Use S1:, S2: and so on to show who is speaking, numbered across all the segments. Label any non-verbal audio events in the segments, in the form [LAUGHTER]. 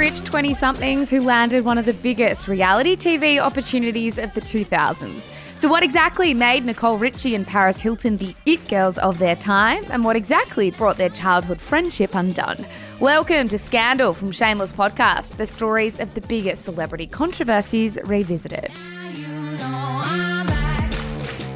S1: Rich 20 somethings who landed one of the biggest reality TV opportunities of the 2000s. So, what exactly made Nicole Richie and Paris Hilton the it girls of their time, and what exactly brought their childhood friendship undone? Welcome to Scandal from Shameless Podcast, the stories of the biggest celebrity controversies revisited.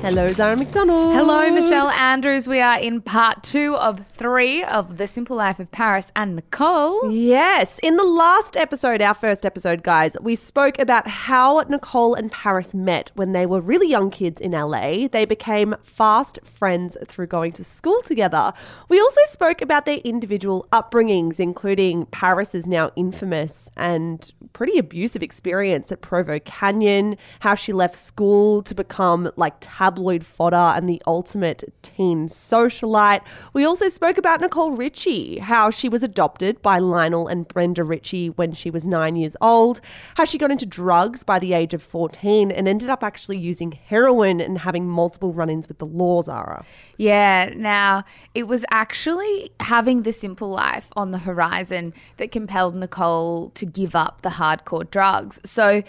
S2: Hello, Zara McDonald.
S1: Hello, Michelle Andrews. We are in part two of three of The Simple Life of Paris and Nicole.
S2: Yes. In the last episode, our first episode, guys, we spoke about how Nicole and Paris met when they were really young kids in LA. They became fast friends through going to school together. We also spoke about their individual upbringings, including Paris's now infamous and pretty abusive experience at Provo Canyon, how she left school to become like tabloid fodder and the ultimate teen socialite. We also spoke about Nicole Richie, how she was adopted by Lionel and Brenda Richie when she was nine years old, how she got into drugs by the age of 14 and ended up actually using heroin and having multiple run ins with the law, Zara.
S1: Yeah, now it was actually having the simple life on the horizon that compelled Nicole to give up the hardcore drugs. So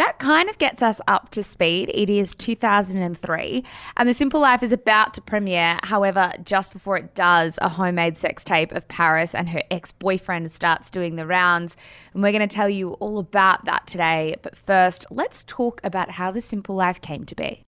S1: that kind of gets us up to speed. It is 2003, and The Simple Life is about to premiere. However, just before it does, a homemade sex tape of Paris and her ex boyfriend starts doing the rounds. And we're going to tell you all about that today. But first, let's talk about how The Simple Life came to be.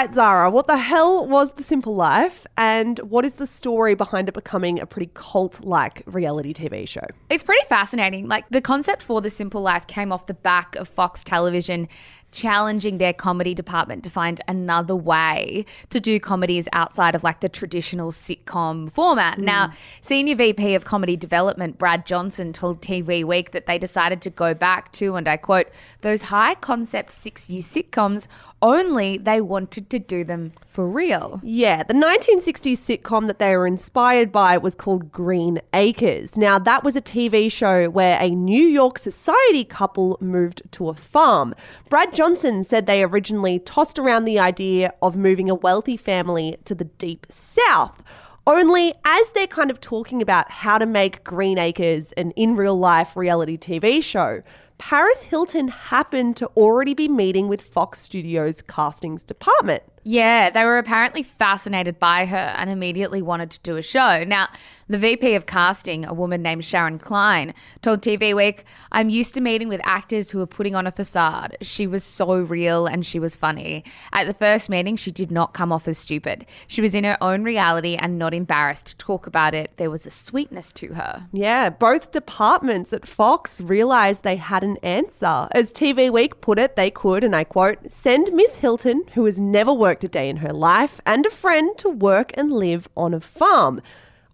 S2: Right, Zara, what the hell was The Simple Life and what is the story behind it becoming a pretty cult like reality TV show?
S1: It's pretty fascinating. Like the concept for The Simple Life came off the back of Fox Television challenging their comedy department to find another way to do comedies outside of like the traditional sitcom format. Mm. Now, Senior VP of Comedy Development Brad Johnson told TV Week that they decided to go back to, and I quote, those high concept six year sitcoms, only they wanted to do them for real.
S2: Yeah, the 1960s sitcom that they were inspired by was called Green Acres. Now, that was a TV show where a New York society couple moved to a farm. Brad Johnson said they originally tossed around the idea of moving a wealthy family to the deep south. Only as they're kind of talking about how to make Green Acres an in real life reality TV show, Paris Hilton happened to already be meeting with Fox Studios' castings department.
S1: Yeah, they were apparently fascinated by her and immediately wanted to do a show. Now, the VP of casting, a woman named Sharon Klein, told TV Week, I'm used to meeting with actors who are putting on a facade. She was so real and she was funny. At the first meeting, she did not come off as stupid. She was in her own reality and not embarrassed to talk about it. There was a sweetness to her.
S2: Yeah, both departments at Fox realized they had an answer. As TV Week put it, they could, and I quote, send Miss Hilton, who has never worked a day in her life, and a friend to work and live on a farm.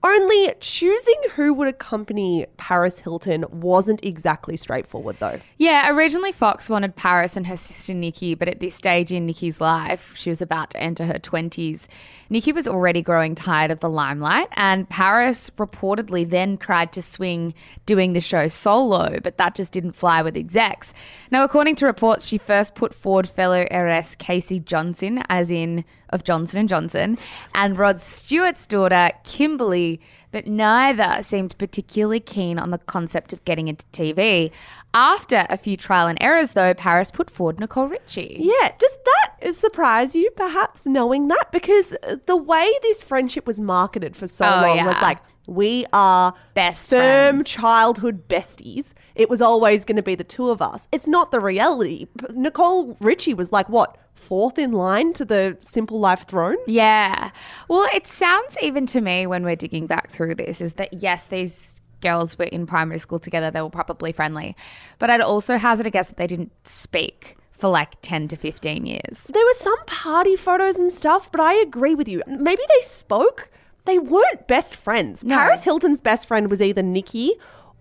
S2: Only choosing who would accompany Paris Hilton wasn't exactly straightforward, though.
S1: Yeah, originally Fox wanted Paris and her sister Nikki, but at this stage in Nikki's life, she was about to enter her 20s. Nikki was already growing tired of the limelight, and Paris reportedly then tried to swing doing the show solo, but that just didn't fly with execs. Now, according to reports, she first put forward fellow heiress Casey Johnson, as in of Johnson and Johnson, and Rod Stewart's daughter Kimberly, but neither seemed particularly keen on the concept of getting into TV. After a few trial and errors, though, Paris put forward Nicole Richie.
S2: Yeah, does that surprise you, perhaps, knowing that? Because the way this friendship was marketed for so
S1: Oh,
S2: long was like, we are
S1: Best
S2: firm
S1: friends.
S2: childhood besties. It was always going to be the two of us. It's not the reality. Nicole Richie was like, what, fourth in line to the Simple Life throne?
S1: Yeah. Well, it sounds even to me when we're digging back through this is that yes, these girls were in primary school together, they were probably friendly. But I'd also hazard a guess that they didn't speak for like 10 to 15 years.
S2: There were some party photos and stuff, but I agree with you. Maybe they spoke. They weren't best friends.
S1: No.
S2: Paris Hilton's best friend was either Nikki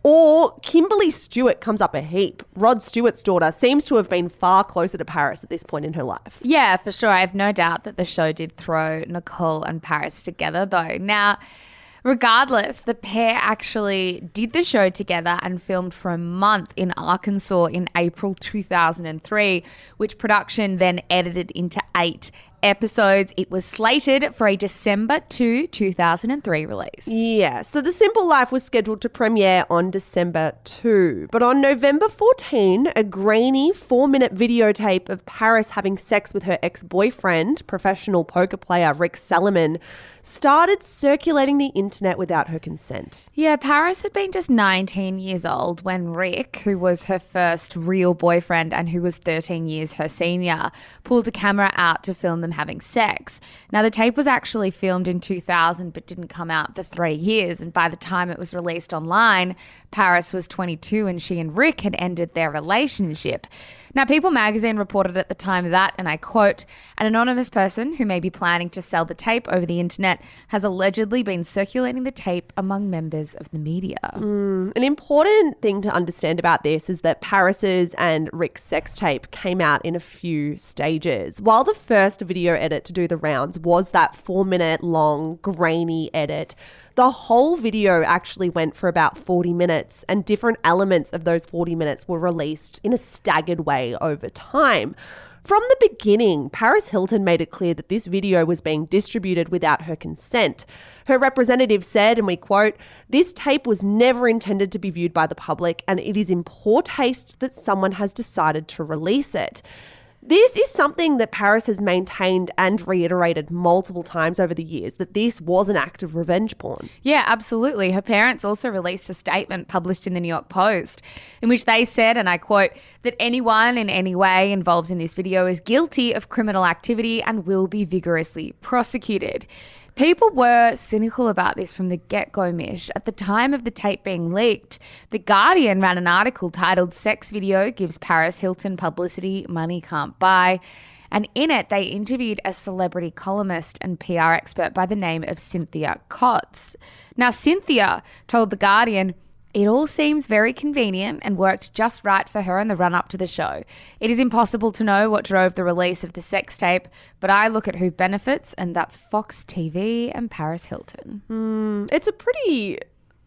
S2: or Kimberly Stewart comes up a heap. Rod Stewart's daughter seems to have been far closer to Paris at this point in her life.
S1: Yeah, for sure. I have no doubt that the show did throw Nicole and Paris together, though. Now, regardless, the pair actually did the show together and filmed for a month in Arkansas in April 2003, which production then edited into eight episodes. It was slated for a December 2, 2003 release.
S2: Yeah, so The Simple Life was scheduled to premiere on December 2. But on November 14, a grainy four minute videotape of Paris having sex with her ex boyfriend, professional poker player Rick Salomon, started circulating the internet without her consent.
S1: Yeah, Paris had been just 19 years old when Rick, who was her first real boyfriend and who was 13 years her senior, pulled a camera out to film them having sex. Now, the tape was actually filmed in 2000 but didn't come out for three years. And by the time it was released online, Paris was 22 and she and Rick had ended their relationship. Now, People magazine reported at the time that, and I quote, an anonymous person who may be planning to sell the tape over the internet has allegedly been circulating the tape among members of the media.
S2: Mm, an important thing to understand about this is that Paris's and Rick's sex tape came out in a few stages. While the first video edit to do the rounds was that four minute long, grainy edit, the whole video actually went for about 40 minutes, and different elements of those 40 minutes were released in a staggered way over time. From the beginning, Paris Hilton made it clear that this video was being distributed without her consent. Her representative said, and we quote, This tape was never intended to be viewed by the public, and it is in poor taste that someone has decided to release it. This is something that Paris has maintained and reiterated multiple times over the years that this was an act of revenge porn.
S1: Yeah, absolutely. Her parents also released a statement published in the New York Post in which they said, and I quote, that anyone in any way involved in this video is guilty of criminal activity and will be vigorously prosecuted. People were cynical about this from the get go, Mish. At the time of the tape being leaked, The Guardian ran an article titled Sex Video Gives Paris Hilton Publicity Money Can't Buy. And in it, they interviewed a celebrity columnist and PR expert by the name of Cynthia Kotz. Now, Cynthia told The Guardian, it all seems very convenient and worked just right for her in the run up to the show. It is impossible to know what drove the release of the sex tape, but I look at who benefits, and that's Fox TV and Paris Hilton.
S2: Hmm, it's a pretty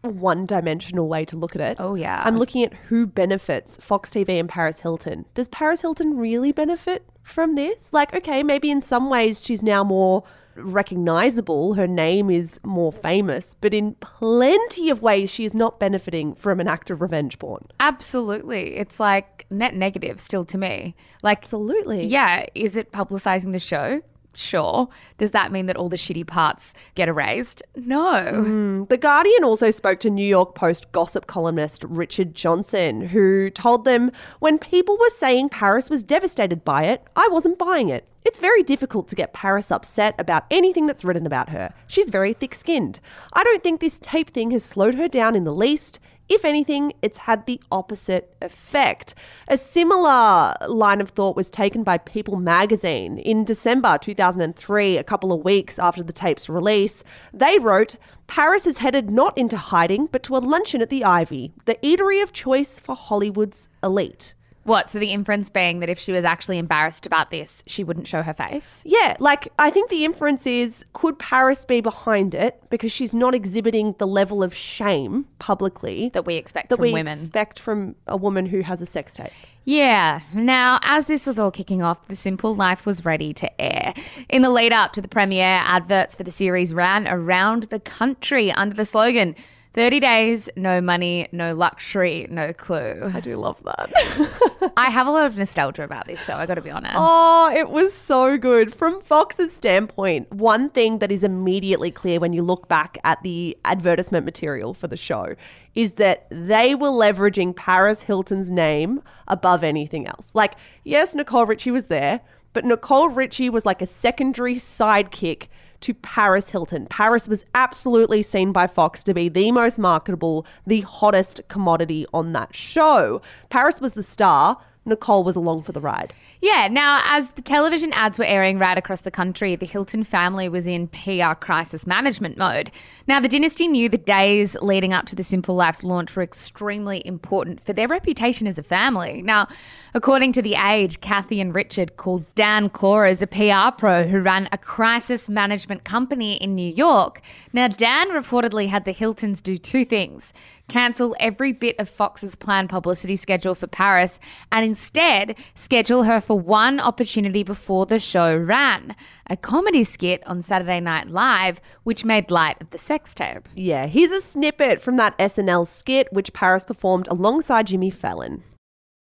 S2: one dimensional way to look at it.
S1: Oh, yeah.
S2: I'm looking at who benefits Fox TV and Paris Hilton. Does Paris Hilton really benefit from this? Like, okay, maybe in some ways she's now more recognizable, her name is more famous, but in plenty of ways she is not benefiting from an act of revenge porn.
S1: Absolutely. It's like net negative still to me. Like,
S2: Absolutely.
S1: yeah, is it publicizing the show? Sure. Does that mean that all the shitty parts get erased? No. Mm.
S2: The Guardian also spoke to New York Post gossip columnist Richard Johnson, who told them when people were saying Paris was devastated by it, I wasn't buying it. It's very difficult to get Paris upset about anything that's written about her. She's very thick skinned. I don't think this tape thing has slowed her down in the least. If anything, it's had the opposite effect. A similar line of thought was taken by People magazine in December 2003, a couple of weeks after the tape's release. They wrote, Paris is headed not into hiding, but to a luncheon at the Ivy, the eatery of choice for Hollywood's elite.
S1: What? So the inference being that if she was actually embarrassed about this, she wouldn't show her face?
S2: Yeah, like I think the inference is could Paris be behind it because she's not exhibiting the level of shame publicly
S1: That we expect
S2: that
S1: from
S2: we
S1: women.
S2: expect from a woman who has a sex tape.
S1: Yeah. Now, as this was all kicking off, The Simple Life was ready to air. In the lead up to the premiere, adverts for the series ran around the country under the slogan 30 days, no money, no luxury, no clue.
S2: I do love that. [LAUGHS]
S1: I have a lot of nostalgia about this show, I gotta be honest.
S2: oh, it was so good. From Fox's standpoint, one thing that is immediately clear when you look back at the advertisement material for the show is that they were leveraging Paris Hilton's name above anything else. Like, yes, Nicole Richie was there, but Nicole Richie was like a secondary sidekick to Paris Hilton. Paris was absolutely seen by Fox to be the most marketable, the hottest commodity on that show. Paris was the star. Nicole was along for the ride.
S1: Yeah, now as the television ads were airing right across the country, the Hilton family was in PR crisis management mode. Now, the dynasty knew the days leading up to the Simple Life's launch were extremely important for their reputation as a family. Now, according to The Age, Kathy and Richard called Dan Klores a PR pro who ran a crisis management company in New York. Now, Dan reportedly had the Hiltons do two things cancel every bit of Fox's planned publicity schedule for Paris and instead schedule her for one opportunity before the show ran a comedy skit on Saturday Night Live, which made light of the sex tape.
S2: Yeah, here's a snippet from that SNL skit which Paris performed alongside Jimmy Fallon.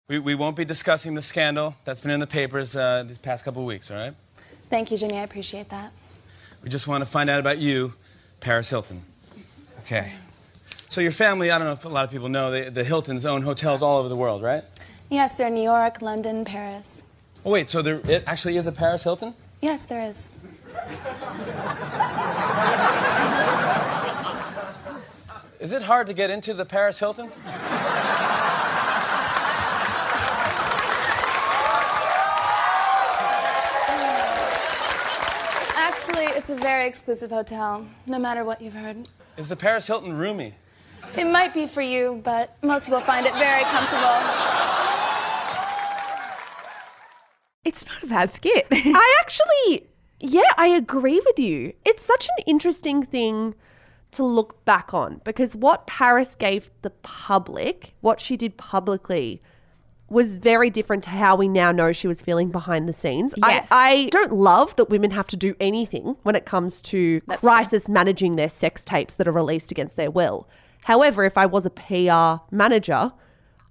S3: We, we won't be discussing the scandal that's been in the papers uh, these past couple of weeks, all right?
S4: Thank you, Jimmy. I appreciate that.
S3: We just want to find out about you, Paris Hilton. Okay. So, your family, I don't know if a lot of people know, they, the Hiltons own hotels all over the world, right?
S4: Yes, they're in New York, London, Paris.
S3: Oh, wait, so there it actually is a Paris Hilton?
S4: Yes, there is.
S3: Is it hard to get into the Paris Hilton?
S4: Actually, it's a very exclusive hotel, no matter what you've heard.
S3: Is the Paris Hilton roomy?
S4: It might be for you, but most people find it very comfortable.
S1: It's not a bad skit. [LAUGHS]
S2: I actually, yeah, I agree with you. It's such an interesting thing to look back on because what Paris gave the public, what she did publicly, was very different to how we now know she was feeling behind the scenes.
S1: Yes.
S2: I, I don't love that women have to do anything when it comes to crisis managing their sex tapes that are released against their will. However, if I was a PR manager,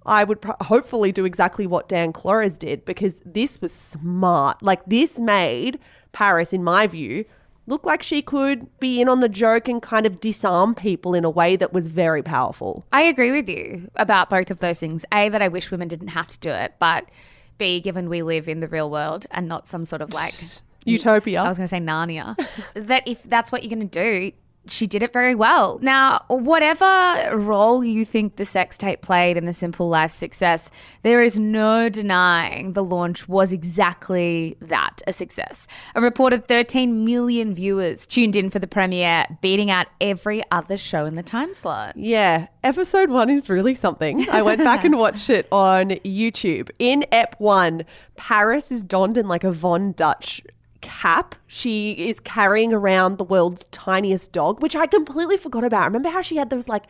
S2: I would pro- hopefully do exactly what Dan Klores did because this was smart. Like, this made Paris, in my view, look like she could be in on the joke and kind of disarm people in a way that was very powerful.
S1: I agree with you about both of those things. A, that I wish women didn't have to do it, but B, given we live in the real world and not some sort of like [LAUGHS]
S2: Utopia.
S1: I was going to say Narnia, [LAUGHS] that if that's what you're going to do, she did it very well. Now, whatever role you think the sex tape played in the Simple Life success, there is no denying the launch was exactly that a success. A reported 13 million viewers tuned in for the premiere, beating out every other show in the time slot.
S2: Yeah, episode one is really something. I went back and [LAUGHS] watched it on YouTube. In Ep one, Paris is donned in like a Von Dutch cap. She is carrying around the world's tiniest dog, which I completely forgot about. Remember how she had those like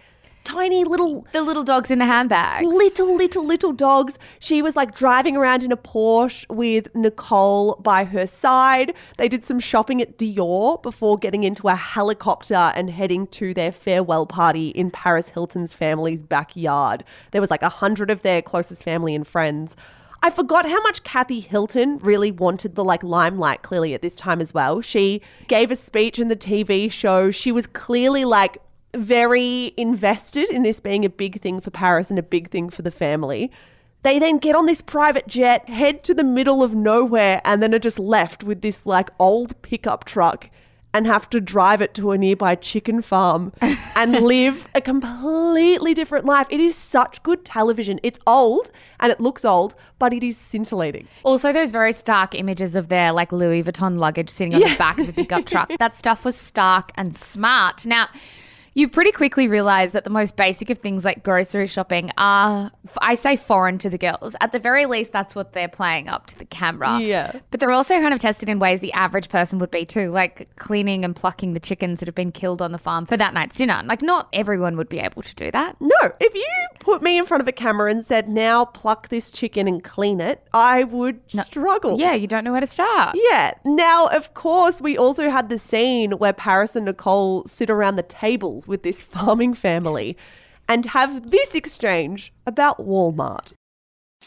S2: tiny little
S1: The little dogs in the handbags.
S2: little, little, little dogs. She was like driving around in a Porsche with Nicole by her side. They did some shopping at Dior before getting into a helicopter and heading to their farewell party in Paris Hilton's family's backyard. There was like a hundred of their closest family and friends. I forgot how much Kathy Hilton really wanted the like limelight clearly at this time as well. She gave a speech in the TV show. She was clearly like very invested in this being a big thing for Paris and a big thing for the family. They then get on this private jet, head to the middle of nowhere, and then are just left with this like old pickup truck and have to drive it to a nearby chicken farm [LAUGHS] and live a completely different life. It is such good television. It's old and it looks old, but it is scintillating.
S1: Also, those very stark images of their like Louis Vuitton luggage sitting on the back of a pickup truck. [LAUGHS] That stuff was stark and smart. Now, you pretty quickly realize that the most basic of things like grocery shopping are, I say, foreign to the girls. At the very least, that's what they're playing up to the camera.
S2: Yeah.
S1: But they're also kind of tested in ways the average person would be too, like cleaning and plucking the chickens that have been killed on the farm for that night's dinner. Like, not everyone would be able to do that.
S2: No, if you put me in front of a camera and said, now pluck this chicken and clean it, I would struggle.
S1: Yeah, you don't know where to start.
S2: Yeah. Now, of course, we also had the scene where Paris and Nicole sit around the table with this farming family and have this exchange about Walmart.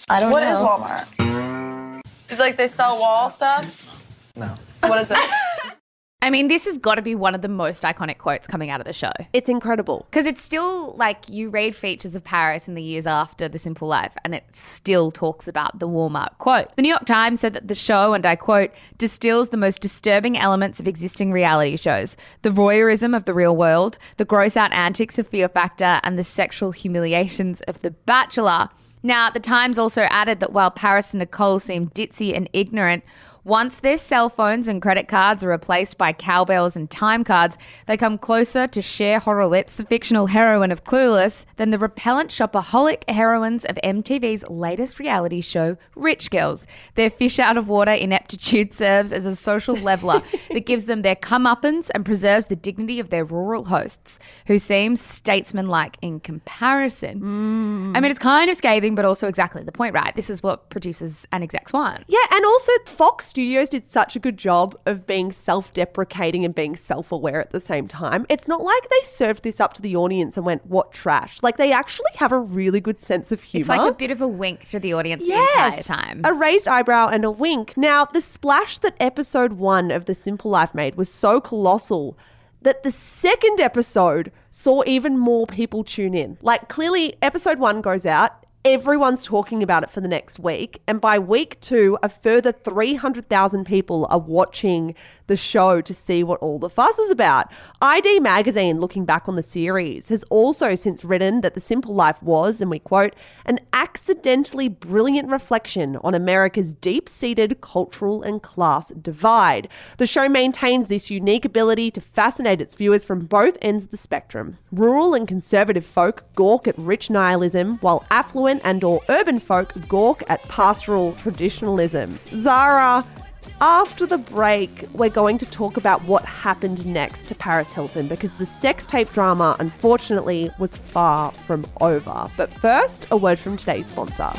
S4: I don't know. What is Walmart? Is it like they sell wall stuff?
S5: No.
S4: What is it? [LAUGHS]
S1: I mean, this has got to be one of the most iconic quotes coming out of the show.
S2: It's incredible.
S1: Because it's still like you read features of Paris in the years after The Simple Life, and it still talks about the Walmart quote. The New York Times said that the show, and I quote, distills the most disturbing elements of existing reality shows the voyeurism of the real world, the gross out antics of Fear Factor, and the sexual humiliations of The Bachelor. Now, the Times also added that while Paris and Nicole seem ditzy and ignorant, once their cell phones and credit cards are replaced by cowbells and time cards, they come closer to Cher Horowitz, the fictional heroine of Clueless, than the repellent shopaholic heroines of MTV's latest reality show, Rich Girls. Their fish out of water ineptitude serves as a social leveler [LAUGHS] that gives them their comeuppance and preserves the dignity of their rural hosts, who seem statesmanlike in comparison. Mm. I mean, it's kind of scathing, but also exactly the point, right? This is what producers and execs want.
S2: Yeah, and also Fox Studios did such a good job of being self deprecating and being self aware at the same time. It's not like they served this up to the audience and went, what trash. Like, they actually have a really good sense of humor.
S1: It's like a bit of a wink to the audience
S2: Yes.
S1: the entire time.
S2: A raised eyebrow and a wink. Now, the splash that episode one of The Simple Life made was so colossal that the second episode saw even more people tune in. Like, clearly, episode one goes out. Everyone's talking about it for the next week. And by week two, a further 300,000 people are watching the show to see what all the fuss is about. ID Magazine, looking back on the series, has also since written that The Simple Life was, and we quote, an accidentally brilliant reflection on America's deep seated cultural and class divide. The show maintains this unique ability to fascinate its viewers from both ends of the spectrum. Rural and conservative folk gawk at rich nihilism, while affluent and or urban folk gawk at pastoral traditionalism. Zara, after the break, we're going to talk about what happened next to Paris Hilton because the sex tape drama, unfortunately, was far from over. But first, a word from today's sponsor.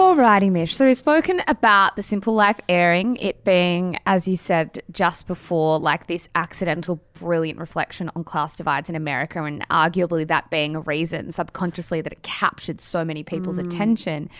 S1: Alrighty, Mish. So we've spoken about the Simple Life airing, it being, as you said just before, like this accidental, brilliant reflection on class divides in America, and arguably that being a reason subconsciously that it captured so many people's mm. attention.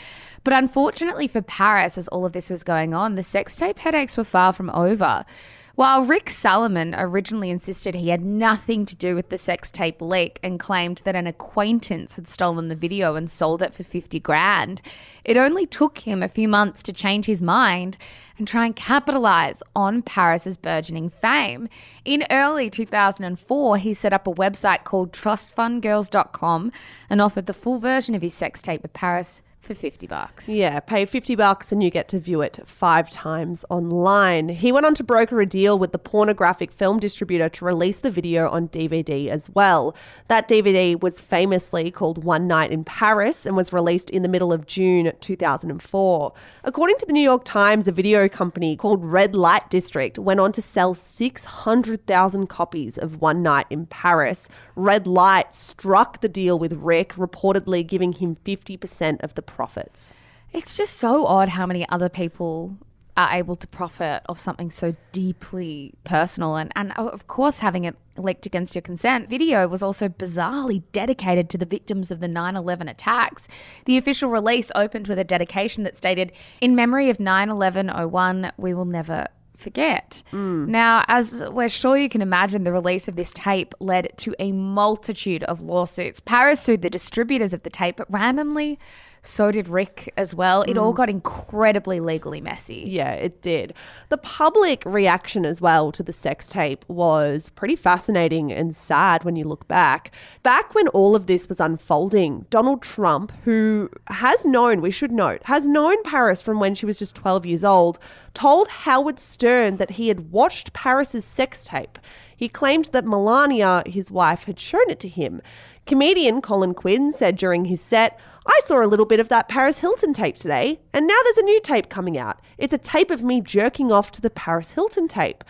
S1: But unfortunately for Paris, as all of this was going on, the sex tape headaches were far from over. While Rick Salomon originally insisted he had nothing to do with the sex tape leak and claimed that an acquaintance had stolen the video and sold it for 50 grand, it only took him a few months to change his mind and try and capitalize on Paris's burgeoning fame. In early 2004, he set up a website called trustfundgirls.com and offered the full version of his sex tape with Paris for 50 bucks.
S2: Yeah, pay 50 bucks and you get to view it five times online. He went on to broker a deal with the pornographic film distributor to release the video on DVD as well. That DVD was famously called One Night in Paris and was released in the middle of June 2004. According to the New York Times, a video company called Red Light District went on to sell 600,000 copies of One Night in Paris. Red Light struck the deal with Rick, reportedly giving him 50% of the profits.
S1: It's just so odd how many other people are able to profit off something so deeply personal. And, and oh, of course, having it leaked against your consent. Video was also bizarrely dedicated to the victims of the 9 11 attacks. The official release opened with a dedication that stated, In memory of 9 11 01, we will never forget. Mm. Now, as we're sure you can imagine, the release of this tape led to a multitude of lawsuits. Paris sued the distributors of the tape, but randomly, so did Rick as well. It all mm. got incredibly legally messy.
S2: Yeah, it did. The public reaction as well to the sex tape was pretty fascinating and sad when you look back. Back when all of this was unfolding, Donald Trump, who has known, we should note, has known Paris from when she was just 12 years old, told Howard Stern that he had watched Paris's sex tape. He claimed that Melania, his wife, had shown it to him. Comedian Colin Quinn said during his set, I saw a little bit of that Paris Hilton tape today, and now there's a new tape coming out. It's a tape of me jerking off to the Paris Hilton tape.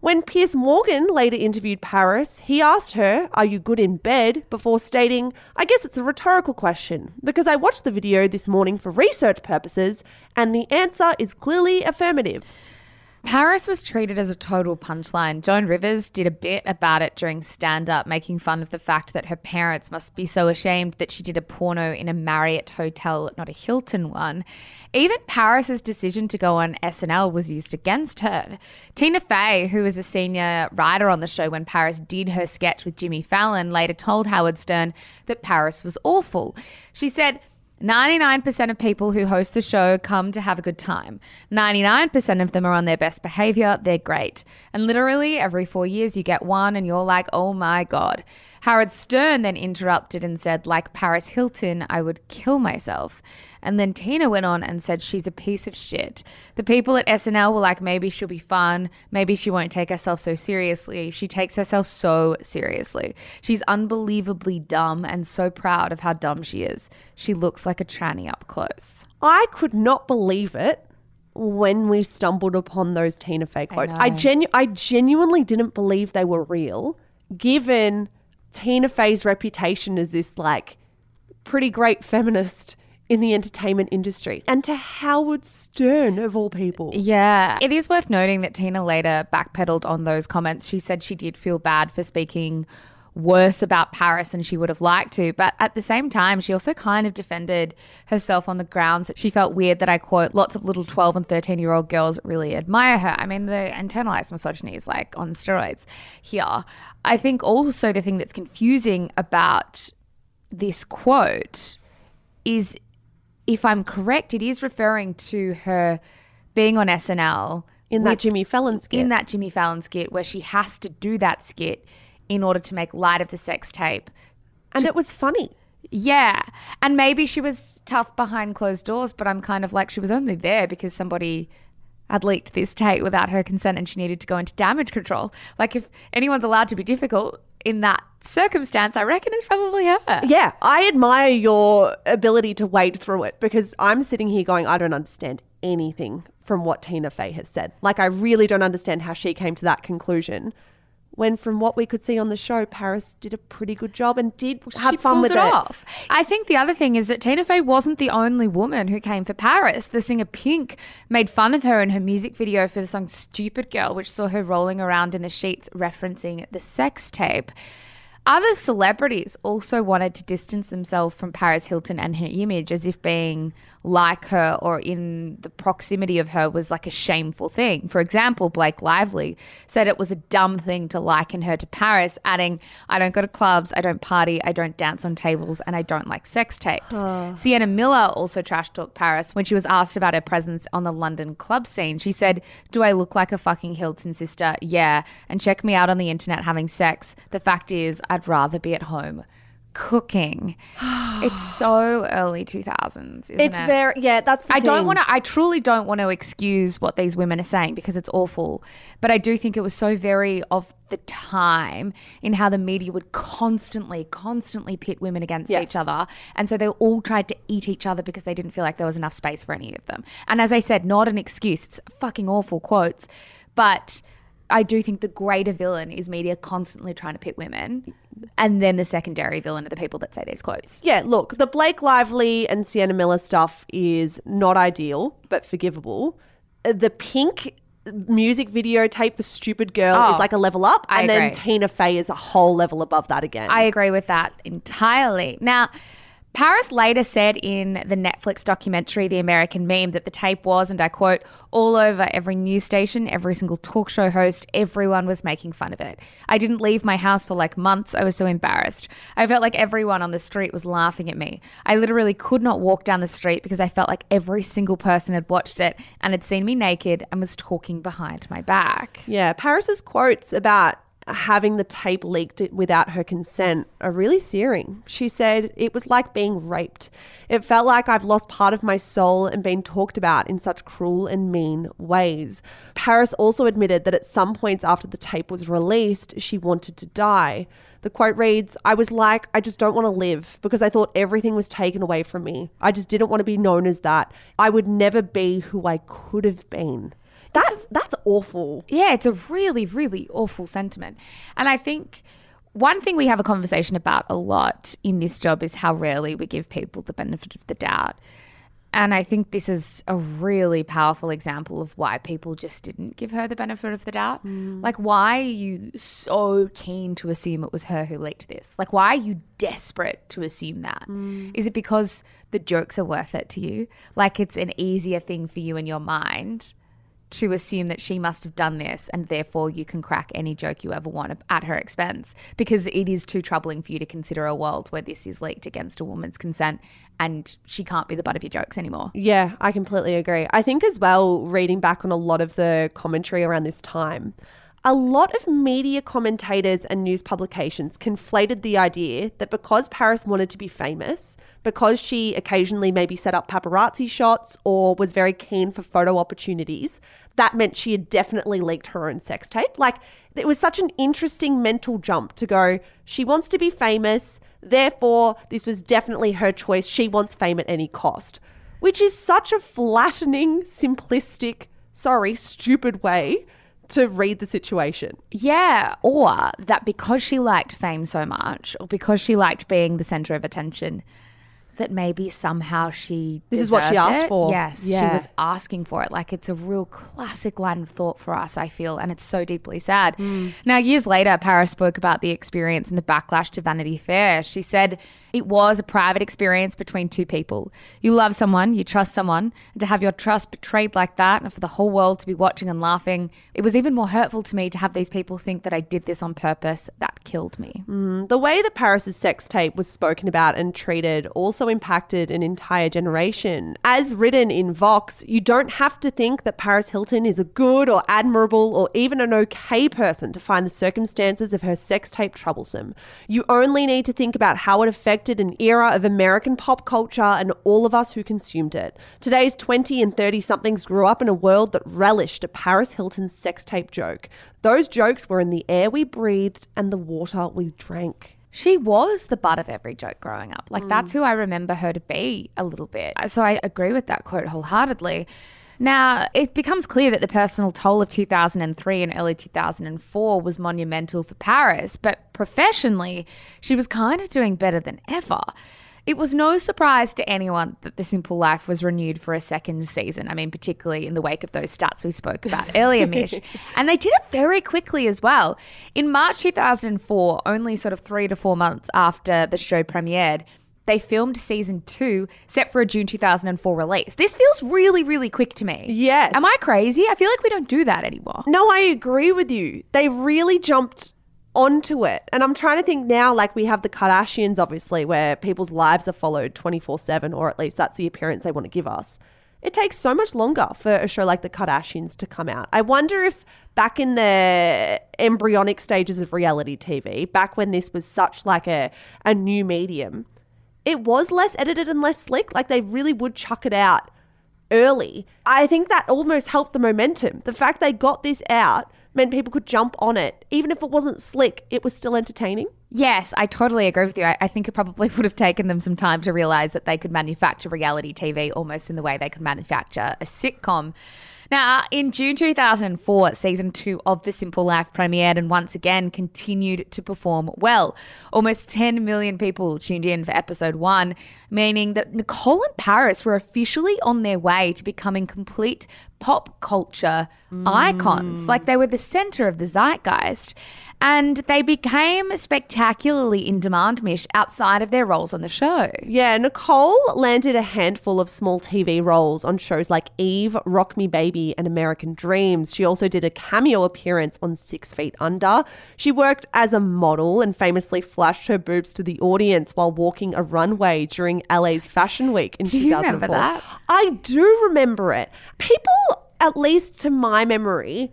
S2: When Piers Morgan later interviewed Paris, he asked her, Are you good in bed? before stating, I guess it's a rhetorical question, because I watched the video this morning for research purposes, and the answer is clearly affirmative.
S1: Paris was treated as a total punchline. Joan Rivers did a bit about it during stand up, making fun of the fact that her parents must be so ashamed that she did a porno in a Marriott hotel, not a Hilton one. Even Paris's decision to go on SNL was used against her. Tina Fey, who was a senior writer on the show when Paris did her sketch with Jimmy Fallon, later told Howard Stern that Paris was awful. She said, 99% of people who host the show come to have a good time. 99% of them are on their best behavior. They're great. And literally every four years, you get one and you're like, oh my God. Howard Stern then interrupted and said, like Paris Hilton, I would kill myself. And then Tina went on and said, she's a piece of shit. The people at SNL were like, maybe she'll be fun. Maybe she won't take herself so seriously. She takes herself so seriously. She's unbelievably dumb and so proud of how dumb she is. She looks like a tranny up close.
S2: I could not believe it when we stumbled upon those Tina Fey quotes. I,
S1: know.
S2: genu- I genuinely didn't believe they were real, given Tina Fey's reputation as this like pretty great feminist in the entertainment industry, and to Howard Stern of all people.
S1: Yeah. It is worth noting that Tina later backpedaled on those comments. She said she did feel bad for speaking worse about Paris than she would have liked to. But at the same time, she also kind of defended herself on the grounds that she felt weird that I quote, lots of little 12 and 13 year old girls really admire her. I mean, the internalized misogyny is like on steroids here. I think also the thing that's confusing about this quote is if I'm correct, it is referring to her being on SNL
S2: In that
S1: with-
S2: Jimmy Fallon skit.
S1: in that Jimmy Fallon skit where she has to do that skit in order to make light of the sex tape.
S2: and it was funny.
S1: Yeah. And maybe she was tough behind closed doors, but I'm kind of like she was only there because somebody had leaked this tape without her consent and she needed to go into damage control. Like if anyone's allowed to be difficult in that circumstance, I reckon it's probably her.
S2: Yeah, I admire your ability to wade through it because I'm sitting here going, I don't understand anything from what Tina Fey has said. Like, I really don't understand how she came to that conclusion. When, from what we could see on the show, Paris did a pretty good job and did have
S1: she
S2: fun
S1: pulled
S2: with
S1: it,
S2: it.
S1: off. I think the other thing is that Tina Fey wasn't the only woman who came for Paris. The singer Pink made fun of her in her music video for the song Stupid Girl, which saw her rolling around in the sheets referencing the sex tape. Other celebrities also wanted to distance themselves from Paris Hilton and her image as if being like her or in the proximity of her was like a shameful thing. For example, Blake Lively said it was a dumb thing to liken her to Paris, adding, I don't go to clubs, I don't party, I don't dance on tables, and I don't like sex tapes. Sienna Miller also trash talked Paris when she was asked about her presence on the London club scene. She said, Do I look like a fucking Hilton sister? Yeah. And check me out on the internet having sex. The fact is, I'd rather be at home cooking. it's [GASPS] so early 2000s, isn't
S2: It's
S1: it?
S2: very, yeah, that's the
S1: I don't want to. I truly don't want to excuse what these women are saying because it's awful. But I do think it was so very of the time in how the media would constantly, constantly pit women against
S2: Yes.
S1: each other, and so they all tried to eat each other because they didn't feel like there was enough space for any of them. And as I said, not an excuse. It's fucking awful quotes, but. I do think the greater villain is media constantly trying to pit women, and then the secondary villain are the people that say these quotes.
S2: Yeah, look, the Blake Lively and Sienna Miller stuff is not ideal, but forgivable. Uh, The pink music video tape for Stupid Girl
S1: Oh,
S2: is like a level up, and then. Tina Fey is a whole level above that again.
S1: I agree with that entirely. Now, Paris later said in the Netflix documentary The American Meme that the tape was, and I quote, all over every news station, every single talk show host, everyone was making fun of it. I didn't leave my house for like months. I was so embarrassed. I felt like everyone on the street was laughing at me. I literally could not walk down the street because I felt like every single person had watched it and had seen me naked and was talking behind my back.
S2: Yeah, Paris's quotes about having the tape leaked without her consent are really searing. She said, It was like being raped. It felt like I've lost part of my soul and been talked about in such cruel and mean ways. Paris also admitted that at some points after the tape was released, she wanted to die. The quote reads, I was like, I just don't want to live because I thought everything was taken away from me. I just didn't want to be known as that. I would never be who I could have been. That's that's awful.
S1: Yeah, it's a really, really awful sentiment. And I think one thing we have a conversation about a lot in this job is how rarely we give people the benefit of the doubt. And I think this is a really powerful example of why people just didn't give her the benefit of the doubt. Mm. Like, why are you so keen to assume it was her who leaked this? Like, why are you desperate to assume that? Mm. Is it because the jokes are worth it to you? Like, it's an easier thing for you in your mind to assume that she must have done this and therefore you can crack any joke you ever want at her expense because it is too troubling for you to consider a world where this is leaked against a woman's consent and she can't be the butt of your jokes anymore.
S2: Yeah, I completely agree. I think as well, reading back on a lot of the commentary around this time, a lot of media commentators and news publications conflated the idea that because Paris wanted to be famous, because she occasionally maybe set up paparazzi shots or was very keen for photo opportunities, that meant she had definitely leaked her own sex tape. Like, it was such an interesting mental jump to go, she wants to be famous, therefore, this was definitely her choice. She wants fame at any cost, which is such a flattening, simplistic, sorry, stupid way to read the situation.
S1: Yeah, or that because she liked fame so much or because she liked being the center of attention that maybe somehow she
S2: This is what she asked
S1: it.
S2: for.
S1: Yes, she was asking for it. Like it's a real classic line of thought for us, I feel, and it's so deeply sad.
S2: Mm.
S1: Now, years later, Paris spoke about the experience and the backlash to Vanity Fair. She said it was a private experience between two people. You love someone, you trust someone, and to have your trust betrayed like that, and for the whole world to be watching and laughing, it was even more hurtful to me to have these people think that I did this on purpose. That killed me.
S2: Mm, the way that Paris's sex tape was spoken about and treated also impacted an entire generation. As written in Vox, you don't have to think that Paris Hilton is a good or admirable or even an okay person to find the circumstances of her sex tape troublesome. You only need to think about how it affected an era of American pop culture and all of us who consumed it. Today's 20 and 30 somethings grew up in a world that relished a Paris Hilton sex tape joke. Those jokes were in the air we breathed and the water we drank.
S1: She was the butt of every joke growing up. Like, that's mm. who I remember her to be a little bit. So I agree with that quote wholeheartedly. Now, it becomes clear that the personal toll of 2003 and early 2004 was monumental for Paris, but professionally, she was kind of doing better than ever. It was no surprise to anyone that The Simple Life was renewed for a second season. I mean, particularly in the wake of those stats we spoke about [LAUGHS] earlier, Mish. And they did it very quickly as well. In March 2004, only sort of three to four months after the show premiered, they filmed season two, set for a June 2004 release. This feels really, really quick to me.
S2: Yes.
S1: Am I crazy? I feel like we don't do that anymore.
S2: No, I agree with you. They really jumped onto it. And I'm trying to think now, like we have the Kardashians, obviously, where people's lives are followed 24 7, or at least that's the appearance they want to give us. It takes so much longer for a show like the Kardashians to come out. I wonder if back in the embryonic stages of reality TV, back when this was such like a, a new medium, it was less edited and less slick. Like they really would chuck it out early. I think that almost helped the momentum. The fact they got this out meant people could jump on it. Even if it wasn't slick, it was still entertaining.
S1: Yes, I totally agree with you. I, I think it probably [LAUGHS] would have taken them some time to realize that they could manufacture reality TV almost in the way they could manufacture a sitcom. Now, in June 2004, season two of The Simple Life premiered and once again continued to perform well. Almost 10 million people tuned in for episode one, meaning that Nicole and Paris were officially on their way to becoming complete pop culture mm. icons. Like they were the center of the zeitgeist. And they became spectacularly in demand, Mish, outside of their roles on the show.
S2: Yeah, Nicole landed a handful of small TV roles on shows like Eve, Rock Me Baby, and American Dreams. She also did a cameo appearance on Six Feet Under. She worked as a model and famously flashed her boobs to the audience while walking a runway during LA's Fashion Week in
S1: Do you
S2: 2004.
S1: remember that?
S2: I do remember it. People, at least to my memory,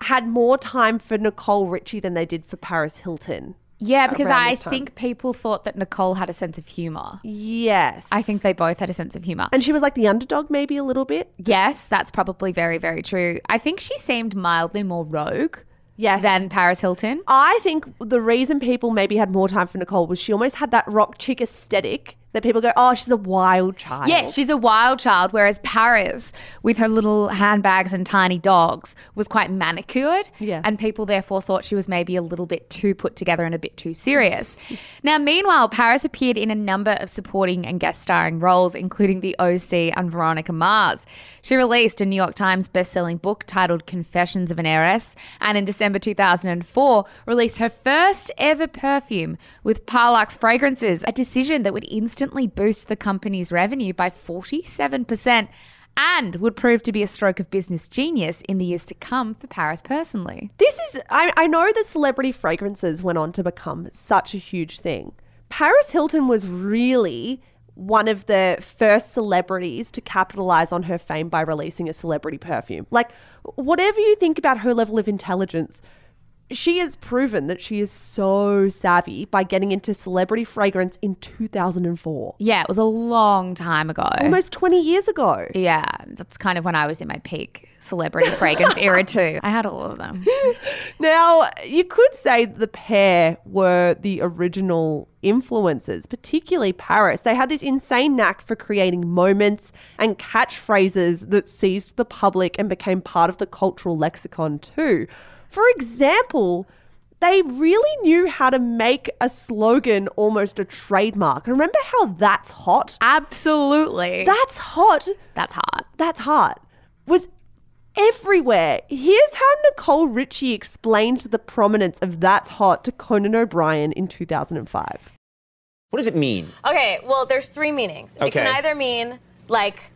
S2: had more time for Nicole Richie than they did for Paris Hilton.
S1: Yeah, because I think people thought that Nicole had a sense of humor.
S2: Yes.
S1: I think they both had a sense of humor.
S2: And she was like the underdog, maybe a little bit.
S1: Yes, that's probably very, very true. I think she seemed mildly more rogue
S2: Yes.
S1: than Paris Hilton.
S2: I think the reason people maybe had more time for Nicole was she almost had that rock chick aesthetic that people go, oh, she's a wild child.
S1: Yes, she's a wild child, whereas Paris, with her little handbags and tiny dogs, was quite manicured.
S2: Yes.
S1: And people therefore thought she was maybe a little bit too put together and a bit too serious. [LAUGHS] now, meanwhile, Paris appeared in a number of supporting and guest starring roles, including The OC and Veronica Mars. She released a New York Times bestselling book titled Confessions of an Heiress, and in December 2004, released her first ever perfume with Parlux fragrances, a decision that would instantly boost the company's revenue by 47% and would prove to be a stroke of business genius in the years to come for Paris personally.
S2: This is, I, I know that celebrity fragrances went on to become such a huge thing. Paris Hilton was really one of the first celebrities to capitalize on her fame by releasing a celebrity perfume. Like, whatever you think about her level of intelligence, she has proven that she is so savvy by getting into celebrity fragrance in 2004.
S1: Yeah, it was a long time ago.
S2: Almost 20 years ago.
S1: Yeah, that's kind of when I was in my peak celebrity fragrance era [LAUGHS] too. I had all of them. [LAUGHS]
S2: Now, you could say the pair were the original influencers, particularly Paris. They had this insane knack for creating moments and catchphrases that seized the public and became part of the cultural lexicon too. For example, they really knew how to make a slogan almost a trademark. Remember how that's hot?
S1: Absolutely.
S2: That's hot
S1: That's hot.
S2: that's hot was everywhere. Here's how Nicole Richie explained the prominence of That's Hot to Conan O'Brien in 2005.
S5: What does it mean?
S6: Okay, well, there's three meanings. It can either mean like,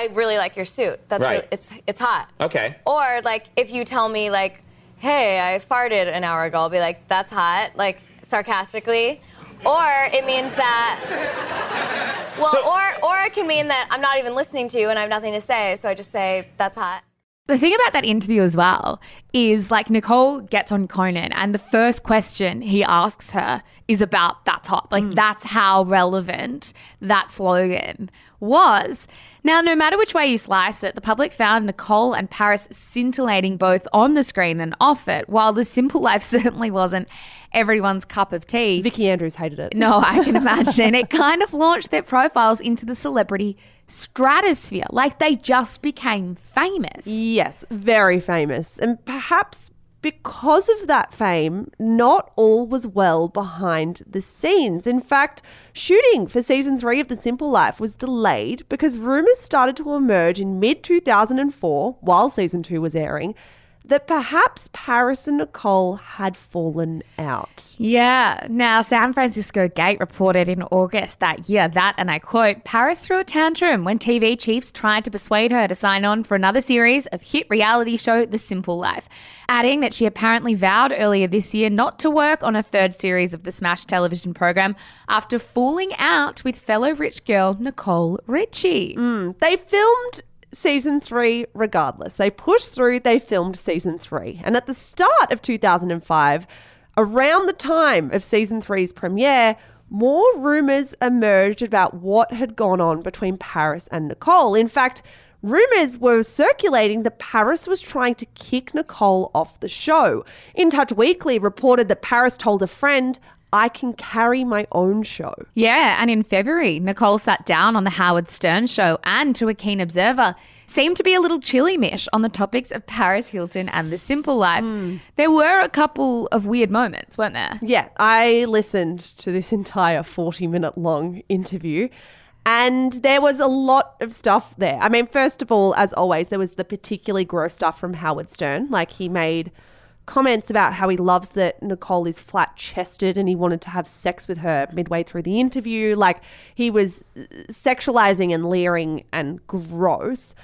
S6: I really like your suit. That's
S5: Right.
S6: really, it's it's hot.
S5: Okay.
S6: Or like if you tell me like, hey, I farted an hour ago, I'll be like, that's hot, like sarcastically. Or it means that. Well,
S5: So-
S6: or or it can mean that I'm not even listening to you and I have nothing to say, so I just say that's hot.
S1: The thing about that interview as well is like Nicole gets on Conan and the first question he asks her is about that's hot. Like hmm. that's how relevant that slogan was. Now, no matter which way you slice it, the public found Nicole and Paris scintillating both on the screen and off it, while the simple life [LAUGHS] certainly wasn't everyone's cup of tea.
S2: Vicky Andrews hated it.
S1: No, I can [LAUGHS] imagine. it kind of launched their profiles into the celebrity stratosphere. Like they just became famous.
S2: Yes, very famous. And perhaps because of that fame, not all was well behind the scenes. In fact, shooting for season three of The Simple Life was delayed because rumors started to emerge in mid 2004, while season two was airing, that perhaps Paris and Nicole had fallen out.
S1: Yeah. Now, San Francisco Gate reported in August that year that, and I quote, Paris threw a tantrum when TV chiefs tried to persuade her to sign on for another series of hit reality show The Simple Life, adding that she apparently vowed earlier this year not to work on a third series of the Smash television program after falling out with fellow rich girl Nicole Richie.
S2: Mm, they filmed season three regardless. They pushed through, they filmed season three. And at the start of 2005, around the time of season three's premiere, more rumors emerged about what had gone on between Paris and Nicole. In fact, rumors were circulating that Paris was trying to kick Nicole off the show. In Touch Weekly reported that Paris told a friend, I can carry my own show.
S1: Yeah, and in February, Nicole sat down on the Howard Stern show and to a keen observer, seemed to be a little chilly mish on the topics of Paris Hilton and the simple life. Hmm. There were a couple of weird moments, weren't there?
S2: Yeah, I listened to this entire 40 minute long interview and there was a lot of stuff there. I mean, first of all, as always, there was the particularly gross stuff from Howard Stern. Like he made comments about how he loves that Nicole is flat chested and he wanted to have sex with her midway through the interview. Like he was uh, sexualizing and leering and gross.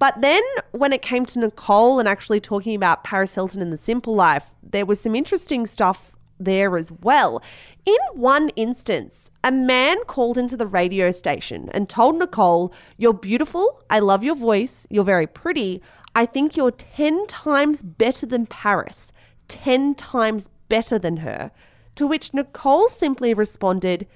S2: But then when it came to Nicole and actually talking about Paris Hilton and the simple life, there was some interesting stuff there as well. In one instance, a man called into the radio station and told Nicole, You're beautiful. I love your voice. You're very pretty. I think you're 10 times better than Paris, 10 times better than her. To which Nicole simply responded,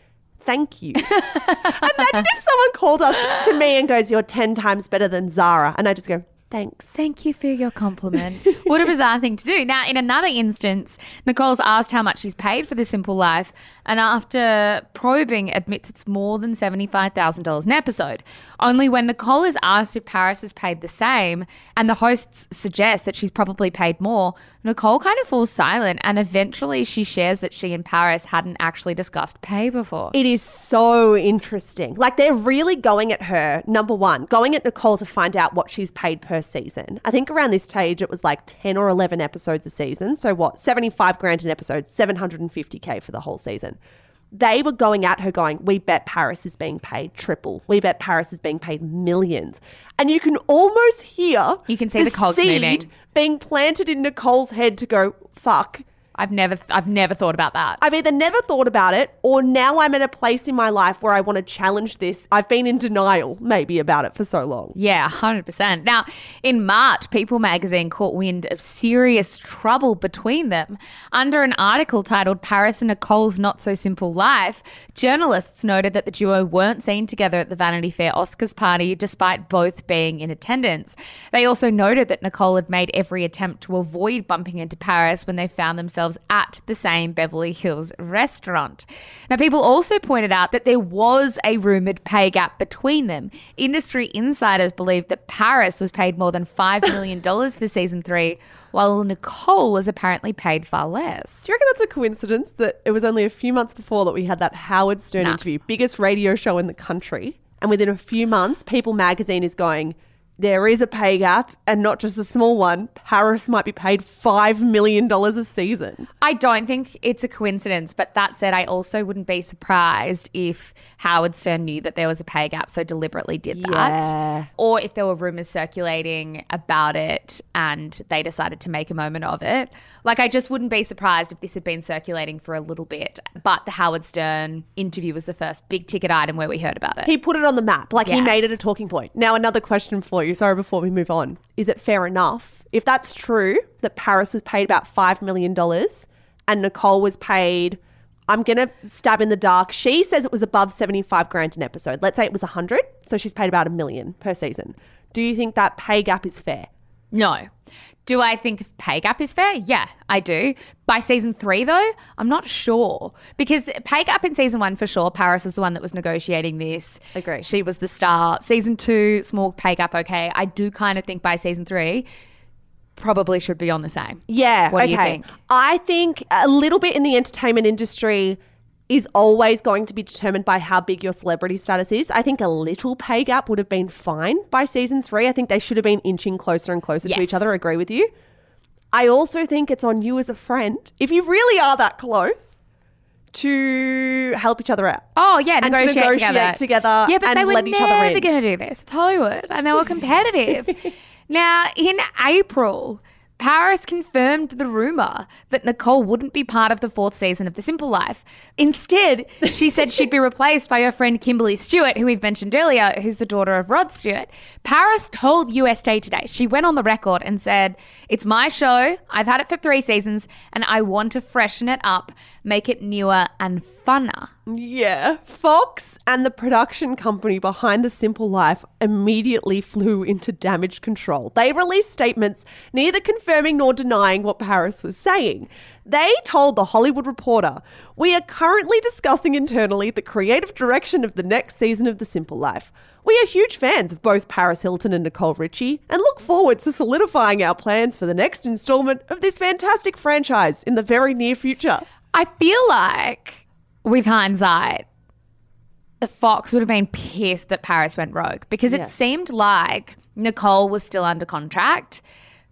S2: Thank you. [LAUGHS] Imagine if someone called us to me and goes, You're 10 times better than Zara. And I just go, Thanks.
S1: Thank you for your compliment. [LAUGHS] what a bizarre thing to do. Now, in another instance, Nicole's asked how much she's paid for the simple life, and after probing, admits it's more than $75,000 an episode. Only when Nicole is asked if Paris has paid the same, and the hosts suggest that she's probably paid more, Nicole kind of falls silent, and eventually she shares that she and Paris hadn't actually discussed pay before.
S2: It is so interesting. Like they're really going at her, number one, going at Nicole to find out what she's paid per season. I think around this stage it was like 10 or 11 episodes a season. So what? 75 grand an episode, 750k for the whole season. They were going at her going, we bet Paris is being paid triple. We bet Paris is being paid millions. And you can almost hear
S1: You can see the cogs
S2: seed
S1: moving.
S2: being planted in Nicole's head to go, fuck,
S1: I've never, I've never thought about that.
S2: I've either never thought about it or now I'm at a place in my life where I want to challenge this. I've been in denial maybe about it for so long.
S1: Yeah, 100%. Now, in March, People magazine caught wind of serious trouble between them. Under an article titled Paris and Nicole's Not So Simple Life, journalists noted that the duo weren't seen together at the Vanity Fair Oscars party despite both being in attendance. They also noted that Nicole had made every attempt to avoid bumping into Paris when they found themselves at the same Beverly Hills restaurant. Now, people also pointed out that there was a rumored pay gap between them. Industry insiders believed that Paris was paid more than $5 [LAUGHS] million for season three, while Nicole was apparently paid far less.
S2: Do you reckon that's a coincidence that it was only a few months before that we had that Howard Stern
S1: Nah.
S2: interview, biggest radio show in the country? And within a few months, People magazine is going, there is a pay gap and not just a small one. Paris might be paid $5 million a season.
S1: I don't think it's a coincidence, but that said, I also wouldn't be surprised if Howard Stern knew that there was a pay gap, so deliberately did that.
S2: Yeah.
S1: Or if there were rumors circulating about it and they decided to make a moment of it. Like, I just wouldn't be surprised if this had been circulating for a little bit, but the Howard Stern interview was the first big ticket item where we heard about it.
S2: He put it on the map. Like he made it a talking point. Now, another question for you. Sorry, before we move on. Is it fair enough? If that's true, that Paris was paid about $5 million and Nicole was paid, I'm going to stab in the dark. She says it was above 75 grand an episode. Let's say it was 100. So she's paid about a million per season. Do you think that pay gap is fair?
S1: No. Do I think pay gap is fair? Yeah, I do. By season three, though, I'm not sure. Because pay gap in season one, for sure, Paris is the one that was negotiating this.
S2: Agree.
S1: She was the star. Season two, small pay gap, okay. I do kind of think by season three, probably should be on the same.
S2: Yeah.
S1: What
S2: okay.
S1: do you think?
S2: I think a little bit in the entertainment industry is always going to be determined by how big your celebrity status is. I think a little pay gap would have been fine by season three. I think they should have been inching closer and closer to each other. I agree with you. I also think it's on you as a friend, if you really are that close, to help each other out.
S1: Oh yeah,
S2: And to
S1: negotiate,
S2: negotiate
S1: together.
S2: together
S1: Yeah, but
S2: and
S1: they were
S2: let each other
S1: never
S2: in.
S1: going to do this. It's Hollywood, and they were competitive. [LAUGHS] now, in April, Paris confirmed the rumor that Nicole wouldn't be part of the fourth season of The Simple Life. Instead, she said she'd be replaced by her friend Kimberly Stewart, who we've mentioned earlier, who's the daughter of Rod Stewart. Paris told USA Today, she went on the record and said, It's my show. I've had it for three seasons, and I want to freshen it up, make it newer and funner.
S2: Yeah. Fox and the production company behind The Simple Life immediately flew into damage control. They released statements neither confirming nor denying what Paris was saying. They told The Hollywood Reporter, We are currently discussing internally the creative direction of the next season of The Simple Life. We are huge fans of both Paris Hilton and Nicole Richie and look forward to solidifying our plans for the next installment of this fantastic franchise in the very near future.
S1: I feel like, with hindsight, the Fox would have been pissed that Paris went rogue because it
S2: Yes.
S1: seemed like Nicole was still under contract.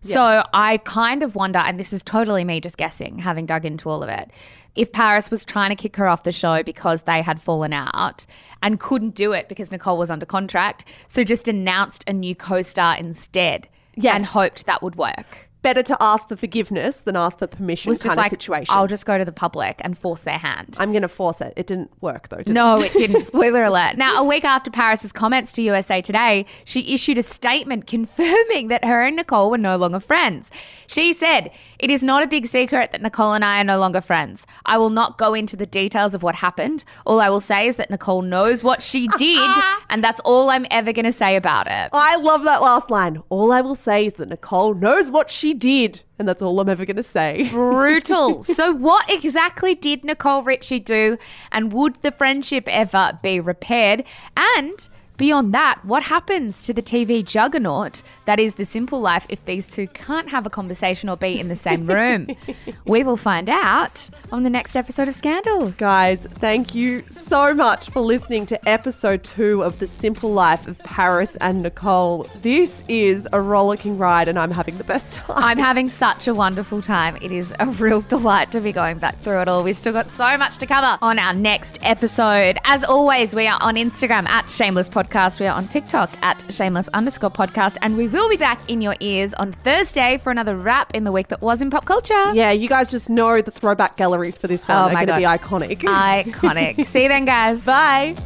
S1: So I kind of wonder, and this is totally me just guessing, having dug into all of it, if Paris was trying to kick her off the show because they had fallen out and couldn't do it because Nicole was under contract, so just announced a new co star instead
S2: Yes.
S1: and hoped that would work.
S2: Better to ask for forgiveness than ask for permission
S1: was
S2: kind
S1: just
S2: of
S1: like,
S2: situation.
S1: I'll just go to the public and force their hand.
S2: I'm going to force it. It didn't work though. Did
S1: No,
S2: it?
S1: it didn't. [LAUGHS] Spoiler alert. Now, a week after Paris's comments to USA Today, she issued a statement confirming that her and Nicole were no longer friends. She said, It is not a big secret that Nicole and I are no longer friends. I will not go into the details of what happened. All I will say is that Nicole knows what she [LAUGHS] did, and that's all I'm ever going to say about it.
S2: I love that last line. All I will say is that Nicole knows what she did, and that's all I'm ever going to say. [LAUGHS]
S1: brutal. so, what exactly did Nicole Richie do, and would the friendship ever be repaired? And beyond that, what happens to the TV juggernaut that is The Simple Life if these two can't have a conversation or be in the same room? [LAUGHS] we will find out on the next episode of Scandal.
S2: Guys, thank you so much for listening to episode two of The Simple Life of Paris and Nicole. This is a rollicking ride, and I'm having the best time.
S1: I'm having such a wonderful time. It is a real delight to be going back through it all. We've still got so much to cover on our next episode. As always, we are on Instagram at Shameless Podcast. We are on TikTok at Shameless underscore podcast. And we will be back in your ears on Thursday for another wrap in the week that was in pop culture.
S2: yeah, you guys just know the throwback galleries for this one
S1: Oh
S2: are going to be iconic.
S1: Iconic. [LAUGHS] See you then, guys.
S2: Bye.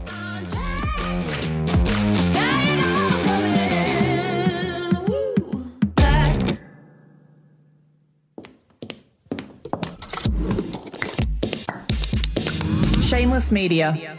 S5: Shameless Media.